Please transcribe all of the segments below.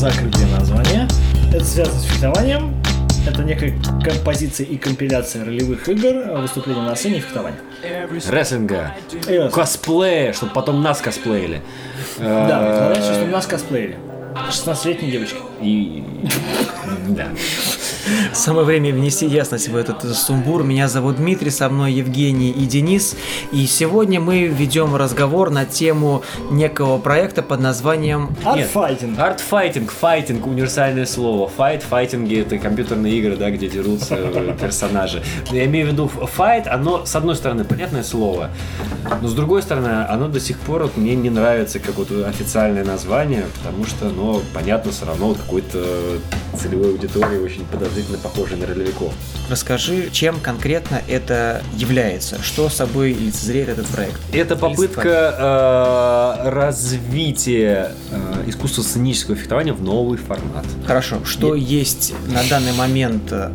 Закрытое название. Это связано с фехтованием. Это некая композиция и компиляция ролевых игр, выступления на сцене и фехтования. Рестлинга, Yes. косплея, чтобы потом нас косплеили. Да, Э, представляешь, что у нас косплеили. 16-летние девочки. И... Да. Самое время внести ясность в этот сумбур. Меня зовут Дмитрий, со мной Евгений и Денис. И сегодня мы ведем разговор на тему некого проекта под названием. Fighting. Артфайтинг, файтинг, универсальное слово. Файт, файтинги это компьютерные игры, да, где дерутся э, персонажи. Я имею в виду файт, оно, с одной стороны, понятное слово, но с другой стороны, оно до сих пор вот, мне не нравится как вот официальное название, потому что оно, понятно, все равно вот какой-то целевой аудитории очень подозрительно похоже на ролевиков. Расскажи, чем конкретно это является, что собой лицезреет этот проект. Это попытка э, развития э, искусства сценического фехтования в новый формат. Хорошо, что есть на данный момент э,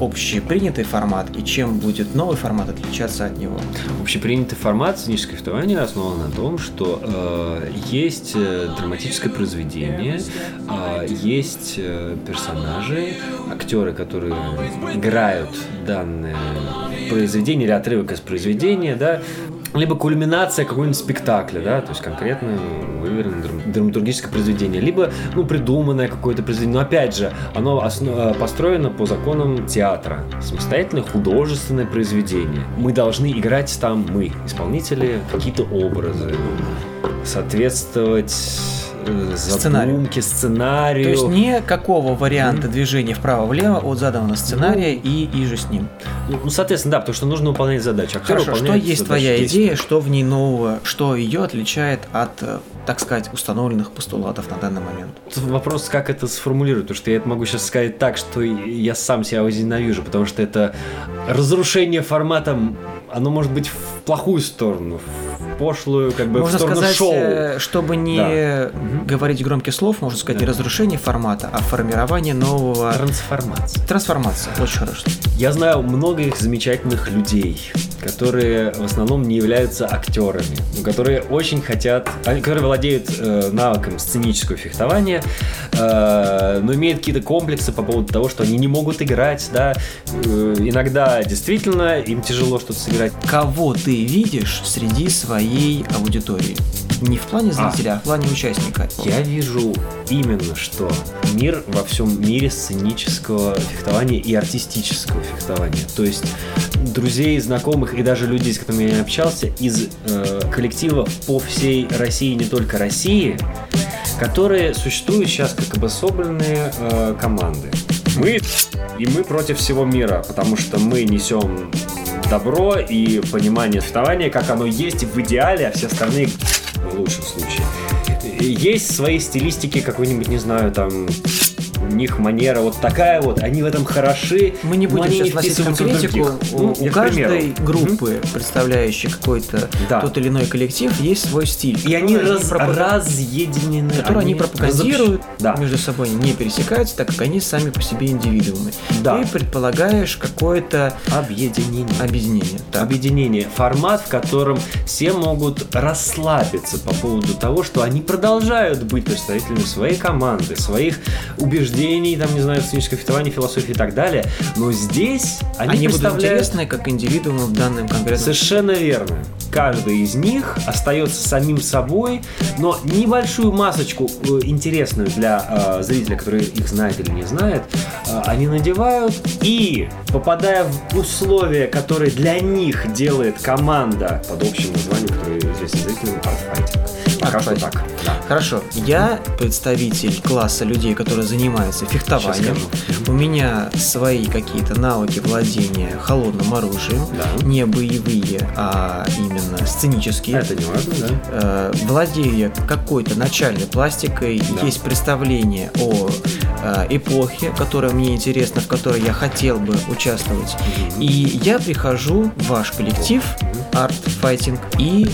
общепринятый формат и чем будет новый формат отличаться от него? Общепринятый формат сценического фехтования основан на том, что э, есть э, драматическое произведение, э, есть э, персонажи, актеры, которые играют данное произведение или отрывок из произведения, да, либо кульминация какого-нибудь спектакля, да, то есть конкретно выверенное драм- драматургическое произведение, либо, ну, придуманное какое-то произведение, но опять же, оно осно- э, построено по законам театра, самостоятельное художественное произведение. Мы должны играть там, мы, исполнители, какие-то образы, соответствовать Сценарию. задумке, сценарию. То есть никакого варианта движения вправо-влево от заданного сценария и иже с ним. Ну, ну, соответственно, да, потому что нужно выполнять задачи. Актер Хорошо, что выполняет есть твоя действия. идея, что в ней нового, что ее отличает от, э, так сказать, установленных постулатов на данный момент? Вопрос, как это сформулировать, потому что я это могу сейчас сказать так, что я сам себя возненавижу, потому что это разрушение формата, оно может быть в плохую сторону, в пошлую, как бы Можно в сторону сказать, шоу. э, чтобы не Да. Говорить громких слов, можно сказать, Да. не разрушение формата, а формирование нового... Трансформация. Трансформация, очень хорошо. Я знаю многих замечательных людей, которые в основном не являются актерами, но которые очень хотят, которые владеют э, навыком сценического фехтования, э, но имеют какие-то комплексы по поводу того, что они не могут играть, да, Э, иногда действительно им тяжело что-то сыграть. Кого ты видишь среди своей аудитории? Не в плане зрителя, а, в плане участника. Я вижу именно, что мир во всем мире сценического фехтования и артистического фехтования. То есть друзей, знакомых и даже людей, с которыми я общался, из э, коллективов по всей России, не только России, которые существуют сейчас как обособленные э, команды. Мы и мы против всего мира, потому что мы несем добро и понимание фехтования, как оно есть в идеале, а все остальные в лучшем случае. Есть свои стилистики какой-нибудь, не знаю, там у них манера вот такая вот, они в этом хороши. Мы не будем они сейчас вносить конкретику. Ну, у каждой примеру. группы, представляющей какой-то Да. тот или иной коллектив, есть свой стиль. И они раз, пропаг- разъединены. который они пропагандируют, Да. между собой не пересекаются, так как они сами по себе индивидуумы. Да. Ты предполагаешь какое-то Объединение. объединение. Так. Объединение. Формат, в котором все могут расслабиться по поводу того, что они продолжают быть представителями своей команды, своих убеждений, там, не знаю, сценического фехтования, философии и так далее. Но здесь они, Они, будут представляют... интересны как индивидуумы в данном конкретном Совершенно верно. Каждый из них остается самим собой, но небольшую масочку э, интересную для э, зрителя, который их знает или не знает, э, они надевают и, попадая в условия, которые для них делает команда под общим названием, которое известно зрителям, Артфайтинг. Что Art так. Да. Хорошо, я представитель класса людей, которые занимаются фехтованием. У меня свои какие-то навыки владения холодным оружием, Да. не боевые, а именно сценические. Это не важно, да? Э, владею я какой-то начальной пластикой, Да. есть представление о э, эпохе, которая мне интересна, в которой я хотел бы участвовать. И я прихожу в ваш коллектив Art Fighting и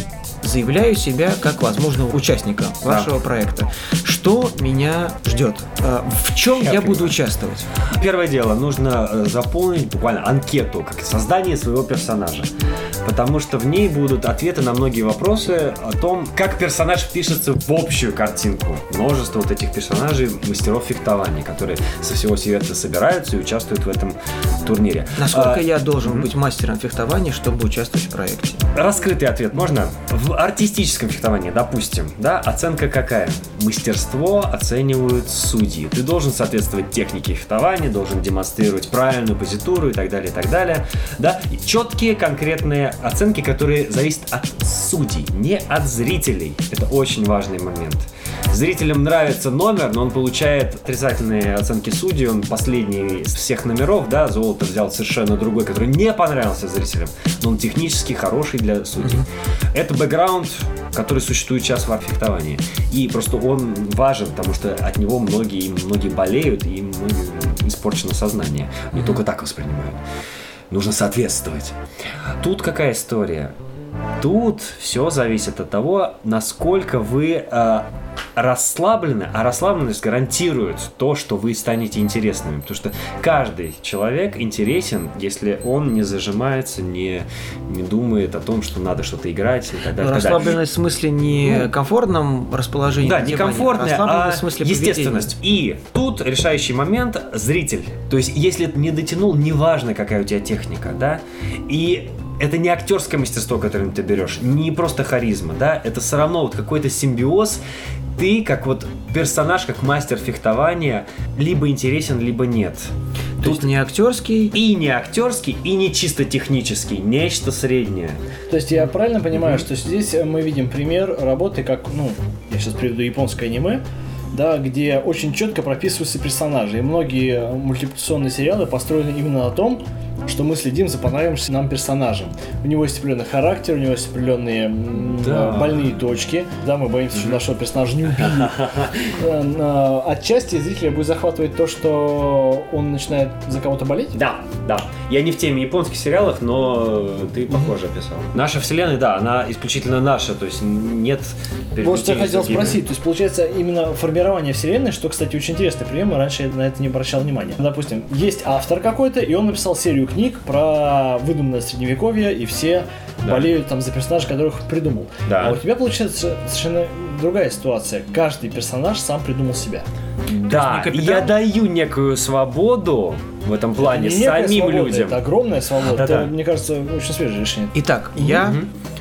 заявляю себя как возможного участника Да. вашего проекта. Что меня ждет? Э, В чем Я я, понимаю. буду участвовать? Первое дело, нужно э, заполнить буквально анкету, как создание своего персонажа. потому что в ней будут ответы на многие вопросы о том, как персонаж впишется в общую картинку. Множество вот этих персонажей, мастеров фехтования, которые со всего света собираются и участвуют в этом турнире. Насколько А, я должен быть мастером фехтования, чтобы участвовать в проекте? Раскрытый ответ можно? В артистическом фехтовании, допустим, да, оценка какая? Мастерство оценивают судьи. Ты должен соответствовать технике фехтования, должен демонстрировать правильную позитуру и так далее, и так далее. Да, и четкие конкретные оценки, которые зависят от судей, не от зрителей. Это очень важный момент. Зрителям нравится номер, но он получает отрицательные оценки судей. Он последний из всех номеров, да, золото взял совершенно другой, который не понравился зрителям, но он технически хороший для судей. Это бэкграунд, который существует сейчас в арт-фехтовании. И просто он важен, потому что от него многие, многие болеют, и им многим испорчено сознание. Не только так воспринимают. Нужно соответствовать. Тут какая история? Тут все зависит от того, насколько вы э, расслаблены, а расслабленность гарантирует то, что вы станете интересными. Потому что каждый человек интересен, если он не зажимается, не, не думает о том, что надо что-то играть и так далее. далее. Расслабленность в смысле не Ну, комфортном расположении Да, не расслабленность а в смысле поведения. естественность. И тут решающий момент – зритель. То есть, если не дотянул, неважно, какая у тебя техника, да, и это не актерское мастерство, которое ты берешь, не просто харизма, да, это все равно вот какой-то симбиоз, ты как вот персонаж, как мастер фехтования, либо интересен, либо нет. То есть не актерский, И не актерский, и не чисто технический, нечто среднее. То есть я правильно понимаю, что здесь мы видим пример работы, как, ну, я сейчас приведу японское аниме, да, где очень четко прописываются персонажи. И многие мультипликационные сериалы построены именно на том, что мы следим за понравившимся нам персонажем. У него есть определенный характер, у него есть определенные м, Да. больные точки. Да, мы боимся, что нашего персонажа не убили. Э, Отчасти зрителя будет захватывать то, что он начинает за кого-то болеть. Да, да. Я не в теме японских сериалов, но ты похоже описал. Наша вселенная, да, она исключительно наша, то есть нет Вот что я хотел спросить. То есть, получается, именно формирование вселенной, что, кстати, очень интересный прием, и раньше я на это не обращал внимания. Допустим, есть автор какой-то, и он написал серию книг про выдуманное средневековье, и все Да. болеют там за персонажей, которых придумал. Да. А у тебя, получается, совершенно другая ситуация. Каждый персонаж сам придумал себя. Да, не я даю некую свободу в этом плане Не некая самим свобода, людям. Это огромная свобода. Да-да. Это, мне кажется, очень свежее решение. Итак, я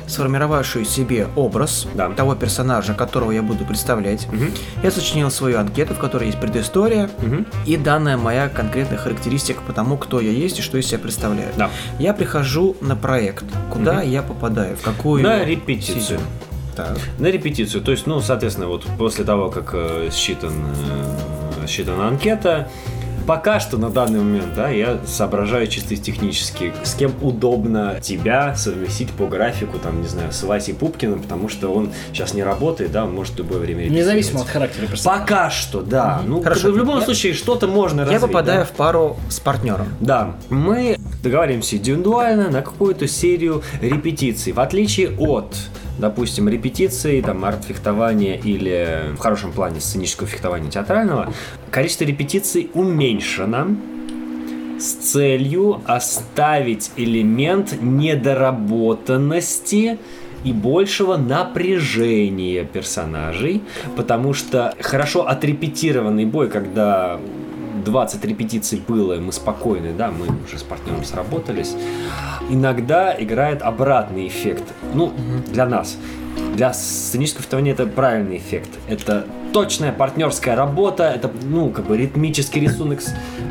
сформировавшую себе образ Да. того персонажа, которого я буду представлять. Мгм. Я сочинил свою анкету, в которой есть предыстория Мгм. и данная моя конкретная характеристика по тому, кто я есть и что из себя представляю. Да. Я прихожу на проект, куда я попадаю, в какую На репетицию. сезон. Так. На репетицию. То есть, ну, соответственно, вот после того, как э, считан, э, считана анкета, пока что на данный момент, да, я соображаю чисто технически, с кем удобно тебя совместить по графику, там, не знаю, с Васей Пупкиным, потому что он сейчас не работает, да, он может в любое время Независимо от характера персонажа. Пока что, да. Ну, Хорошо. как бы в любом Я- случае, что-то можно Я развить, попадаю да. в пару с партнером. Да, мы договариваемся индивидуально на какую-то серию репетиций. В отличие от, допустим, репетиций, там, арт-фехтования или в хорошем плане сценического фехтования театрального, количество репетиций уменьшено с целью оставить элемент недоработанности и большего напряжения персонажей, потому что хорошо отрепетированный бой, когда 20 репетиций было, мы спокойны, да, мы уже с партнером сработались, иногда играет обратный эффект. Ну, для нас. Для сценического фехтования это правильный эффект. Это точная партнерская работа, это, ну, как бы ритмический рисунок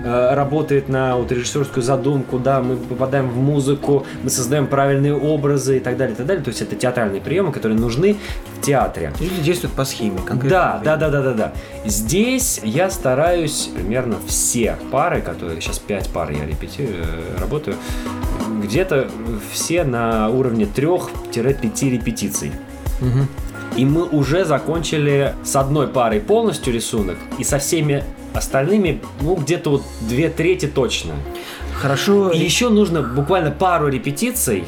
э, работает на вот, режиссерскую задумку, да, мы попадаем в музыку, мы создаем правильные образы и так далее, и так далее. То есть это театральные приемы, которые нужны в театре. Люди действуют по схеме, конкретно. Да, да, да, да, да, да. Здесь я стараюсь примерно все пары, которые сейчас 5 пар я репетирую, э, работаю, где-то все на уровне 3-5 репетиций. Мгм. И мы уже закончили с одной парой полностью рисунок, и со всеми остальными, ну, где-то вот две трети точно. Хорошо. И еще нужно буквально пару репетиций,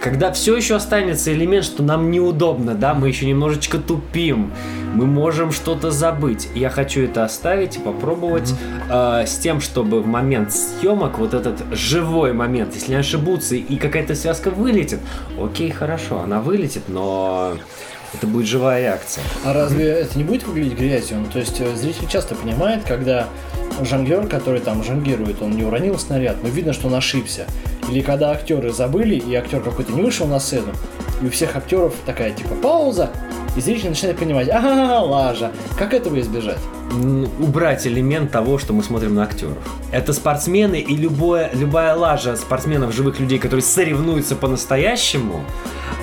когда все еще останется элемент, что нам неудобно, да, мы еще немножечко тупим, мы можем что-то забыть. Я хочу это оставить и попробовать э, с тем, чтобы в момент съемок вот этот живой момент, если не ошибутся и какая-то связка вылетит, окей, хорошо, она вылетит, но это будет живая реакция. А разве это не будет выглядеть грязью? То есть э, зритель часто понимает, когда жонглер, который там жонглирует, он не уронил снаряд, но видно, что он ошибся. Или когда актеры забыли, и актер какой-то не вышел на сцену, и у всех актеров такая типа пауза, и зритель начинает понимать, ага, лажа, как этого избежать? Убрать элемент того, что мы смотрим на актеров. Это спортсмены и любое, любая лажа спортсменов, живых людей, которые соревнуются по-настоящему,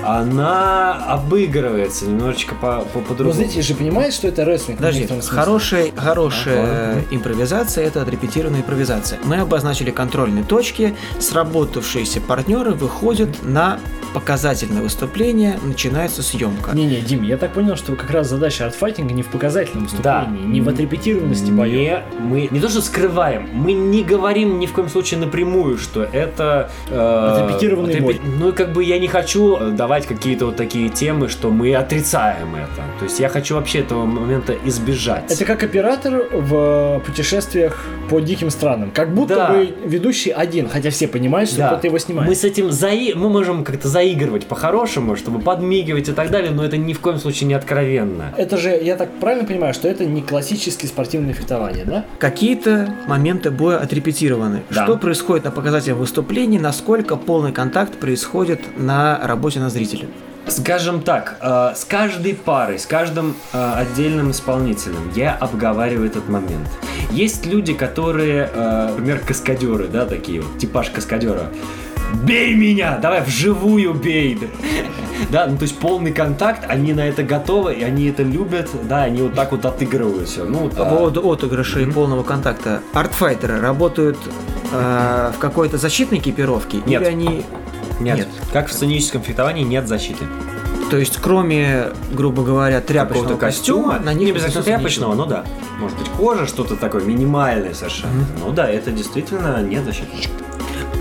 она обыгрывается немножечко по, по, Но по-другому. зритель же понимает, что это рестлинг. Подожди, хорошая, хорошая импровизация – это отрепетированная импровизация. Мы обозначили контрольные точки, сработавшиеся партнеры выходят на показательное выступление, начинается съемка. Не-не, Дим, я так понял, что как раз задача артфайтинга не в показательном выступлении, не в отрепетированности боев. Не, мы не то что скрываем, мы не говорим ни в коем случае напрямую, что это э, Отрепетированный бой. Ну и как бы я не хочу э, давать какие-то вот такие темы, что мы отрицаем это. То есть я хочу вообще этого момента избежать. Это как оператор в путешествиях по диким странам. Как будто Да. бы ведущий один, хотя все понимают, что Да. кто-то его снимает. Мы с этим заи... мы можем как-то заигрывать по-хорошему, чтобы подмигивать и так далее, но это ни в коем случае не откровенно. Это же, я так правильно понимаю, что это не классическое спортивное фехтование, да? Какие-то моменты боя отрепетированы. Да. Что происходит на показательном выступлении, насколько полный контакт происходит на работе на зрителя. Скажем так, э, с каждой парой, с каждым э, отдельным исполнителем я обговариваю этот момент. Есть люди, которые, э, например, каскадеры, да, такие вот, типаж каскадера. Бей меня! Давай вживую бей! Да, ну то есть полный контакт, они на это готовы, и они это любят, да, они вот так вот отыгрывают все. Ну, По поводу отыгрыша и полного контакта. Артфайтеры работают э, в какой-то защитной экипировке? Нет. Или они... нет. нет. Как в сценическом фехтовании нет защиты. То есть, кроме, грубо говоря, тряпочного костюма, костюма, на них не обязательно тряпочного, ничего. ну да. Может быть кожа, что-то такое минимальное совершенно. Ну да, это действительно нет защиты.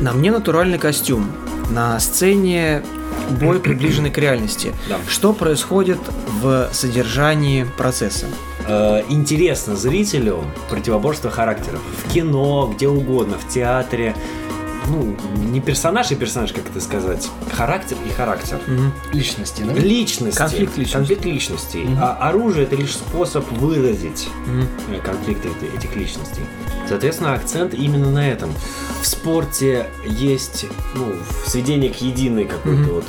На мне натуральный костюм. На сцене бой приближенный к реальности. Да. Что происходит в содержании процесса? Э, интересно зрителю противоборство характеров. В кино, где угодно, в театре. Ну, не персонаж и персонаж, как это сказать. Характер и характер. Мгм. Личности, да? Личности. Конфликт личностей. Конфликт личностей. А оружие это лишь способ выразить э, конфликты эти- этих личностей. Соответственно, акцент именно на этом. В спорте есть, ну, в сведении к единой какой-то Мгм. вот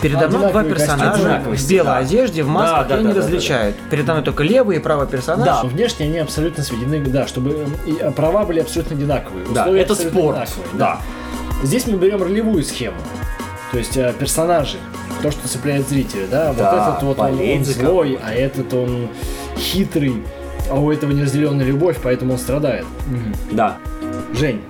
Передо мной два персонажа в белой да. одежде, в масках, Да, да, и да, не да, да, различают. Передо мной только левый и правый персонаж. Да. Внешне они абсолютно сведены, да, чтобы э, э, права были абсолютно одинаковые. Да, условия это спорт. одинаковые, Да. Здесь мы берем ролевую схему. То есть э, персонажи, то, что цепляет зрителя, да, Да, вот этот вот он, он злой, а этот он хитрый, а у этого неразделенная любовь, поэтому он страдает. Да. Жень,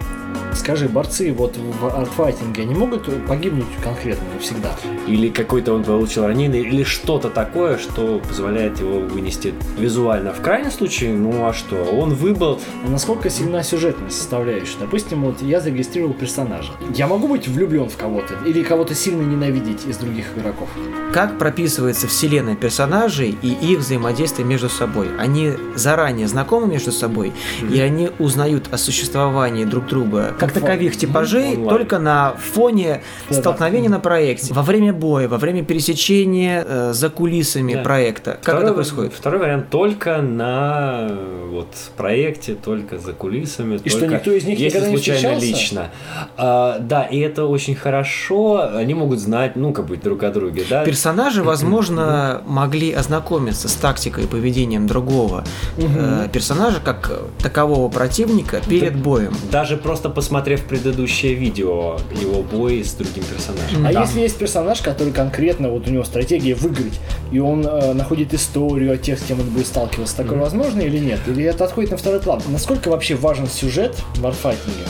скажи, борцы вот в артфайтинге, они могут погибнуть конкретно навсегда? Или какой-то он получил ранение, или что-то такое, что позволяет его вынести визуально. В крайнем случае, ну а что? Он выбыл. А насколько сильна сюжетная составляющая? Допустим, вот я зарегистрировал персонажа. Я могу быть влюблен в кого-то или кого-то сильно ненавидеть из других игроков? Как прописывается вселенная персонажей и их взаимодействие между собой? Они заранее знакомы между собой, и они узнают о существовании друг друга как таковых типажей Онлайн. только на фоне Да-да. столкновения на проекте. Во время боя, во время пересечения э, за кулисами Да. проекта. Как Второй- это происходит? Второй вариант только на вот проекте, только за кулисами. И что, никто из них если никогда не случайно встречался? лично. А, да, и это очень хорошо. Они могут знать, ну, как бы друг о друге, да. Персонажи, возможно, могли ознакомиться с тактикой и поведением другого э, персонажа как такового противника перед боем. Даже просто посмотрев предыдущее видео его бой с другим персонажем. А Да. если есть персонаж, который конкретно, вот у него стратегия выиграть, и он э, находит историю о тех, с кем он будет сталкиваться, такое возможно или нет? Или это отходит на второй план? Насколько вообще важен сюжет в варфайтинге?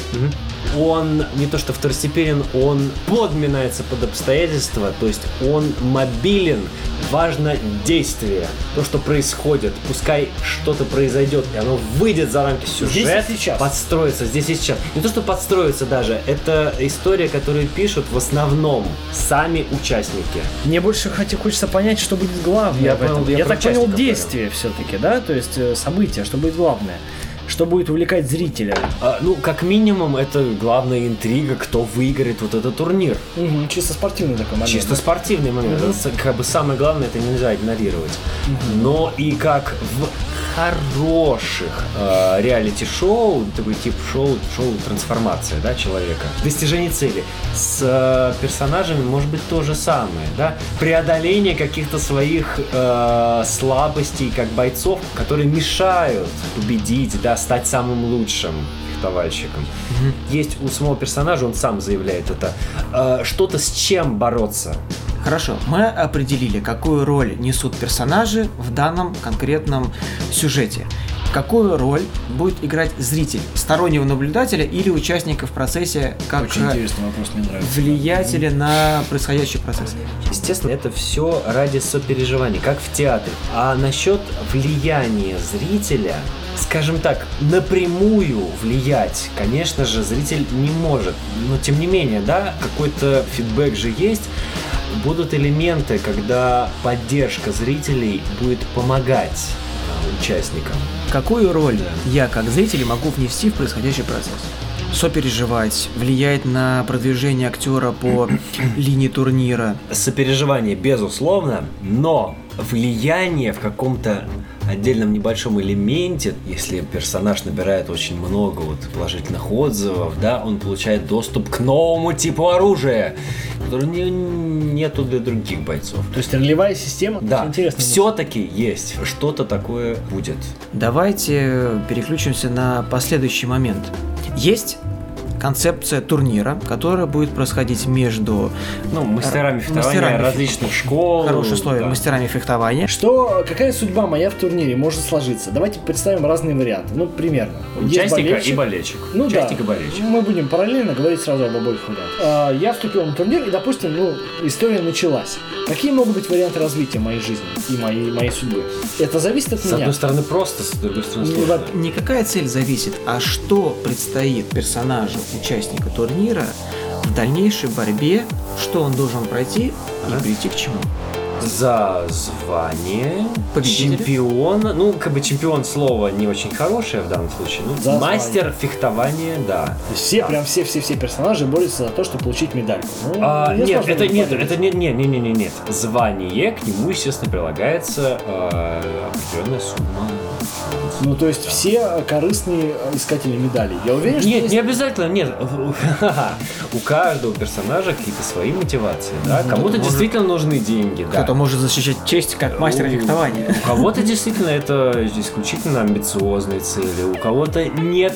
он не то что второстепенен, он подминается под обстоятельства, то есть он мобилен важно действие, то, что происходит. Пускай что-то произойдет, и оно выйдет за рамки сюжета, Здесь и сейчас. подстроится здесь и сейчас. Не то, что подстроится даже, это история, которую пишут в основном сами участники. Мне больше хотя хочется понять, что будет главное Я в этом. понял, я я так понял, действие все-таки, да? То есть э, события, что будет главное. Что будет увлекать зрителя. А, ну, как минимум, это главная интрига, кто выиграет вот этот турнир. Мгм, чисто спортивный такой момент. Чисто да? спортивный момент. Это с- как бы самое главное, это нельзя игнорировать. Но и как в хороших э, реалити-шоу, такой тип шоу, шоу трансформация, да, человека, достижение цели. С э, персонажами может быть то же самое, да, преодоление каких-то своих э, слабостей как бойцов, которые мешают победить, да, стать самым лучшим фехтовальщиком. Есть у самого персонажа, он сам заявляет это, э, что-то с чем бороться. Хорошо, мы определили, какую роль несут персонажи в данном конкретном сюжете. Какую роль будет играть зритель, стороннего наблюдателя или участника в процессе, как Очень интересный вопрос, мне нравится. влиятеля на происходящий процесс? Естественно, это все ради сопереживания, как в театре. А насчет влияния зрителя, скажем так, напрямую влиять, конечно же, зритель не может. Но тем не менее, да, какой-то фидбэк же есть. Будут элементы, когда поддержка зрителей будет помогать а, участникам. Какую роль я, как зритель, могу внести в происходящий процесс? Сопереживать, влиять на продвижение актера по линии турнира. Сопереживание, безусловно, но влияние в каком-то отдельном небольшом элементе, если персонаж набирает очень много вот положительных отзывов, да, он получает доступ к новому типу оружия, который не, нету для других бойцов. То есть ролевая система, Да, интересно. все-таки есть, что-то такое будет. Давайте переключимся на последующий момент. Есть концепция турнира, которая будет происходить между Ну, мастерами фехтования Мастерами различных школ. хорошие условия да. мастерами фехтования. Что, какая судьба моя в турнире может сложиться? Давайте представим разные варианты. Ну, примерно. Участника болельщик. и болельщик. Ну Участник да. и болельщик. Мы будем параллельно говорить сразу об обоих вариантах. А, Я вступил на турнир, и, допустим, ну, история началась. Какие могут быть варианты развития моей жизни и моей, моей судьбы? Это зависит от С меня. одной стороны просто, с другой стороны Не сложно. во- Никакая цель зависит, а что предстоит персонажу, участника турнира в дальнейшей борьбе, что он должен пройти Ага. и прийти к чему. За звание Победителя? чемпион, ну как бы чемпион слово не очень хорошее в данном случае, ну За мастер фехтования, да. То есть все, прям все-все-все персонажи борются за то, чтобы получить медальку. Ну, А, нет, это будет нет, это не, не, не, не, не, нет. Звание к нему, естественно, прилагается э, определенная сумма. Ну, то есть все корыстные искатели медалей. Я уверен, что Нет, есть- не обязательно, нет. У каждого персонажа какие-то свои мотивации, да. Кому-то действительно нужны деньги, да. Кто-то может защищать честь как мастера У- фехтования. У кого-то действительно это исключительно амбициозные цели, у кого-то нет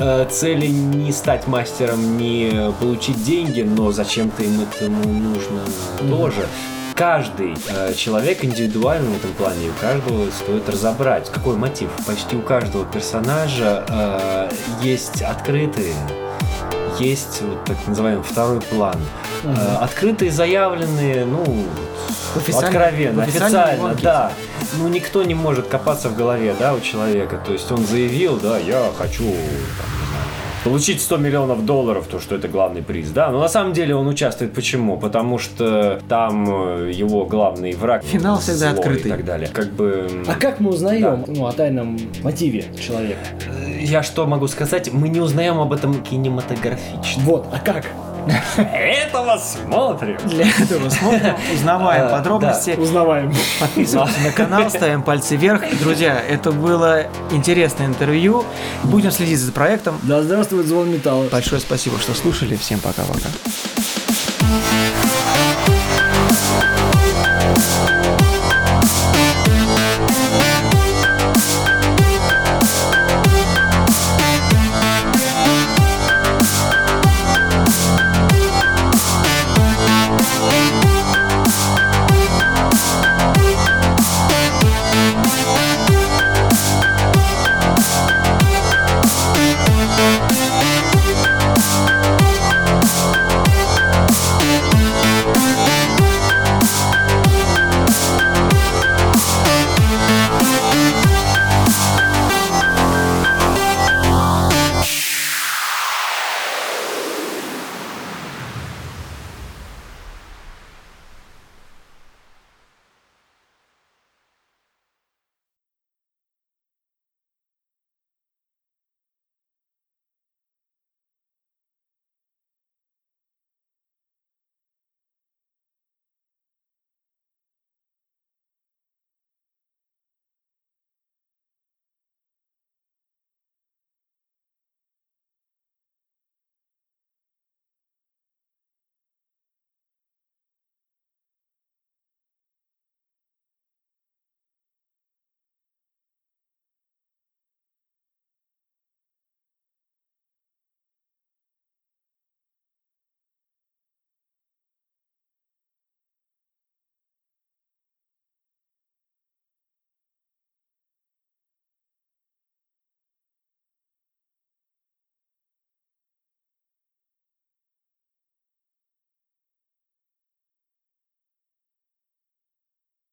э, цели не стать мастером, не получить деньги, но зачем-то им этому нужно тоже. Каждый э, человек индивидуален в этом плане, и у каждого стоит разобрать, какой мотив. Почти у каждого персонажа э, есть открытые, есть вот так называемый второй план. Э, открытые, заявленные, ну, В официальной- откровенно, официально, гонке. да. Ну, никто не может копаться в голове, да, у человека. То есть он заявил, да, я хочу получить 100 миллионов долларов, то, что это главный приз, да. Но на самом деле он участвует почему? Потому что там э, его главный враг Финал всегда открытый. и так далее. Как бы... А как мы узнаем ну, о тайном мотиве человека? Я что могу сказать? Мы не узнаем об этом кинематографично. Вот, а как? Этого смотрим! Для этого смотрим, узнаваем А, подробности, Узнаваем. подписываемся на канал, ставим пальцы вверх. Друзья, это было интересное интервью. Будем следить за проектом. Да здравствует звон металла. Большое спасибо, что слушали. Всем пока-пока.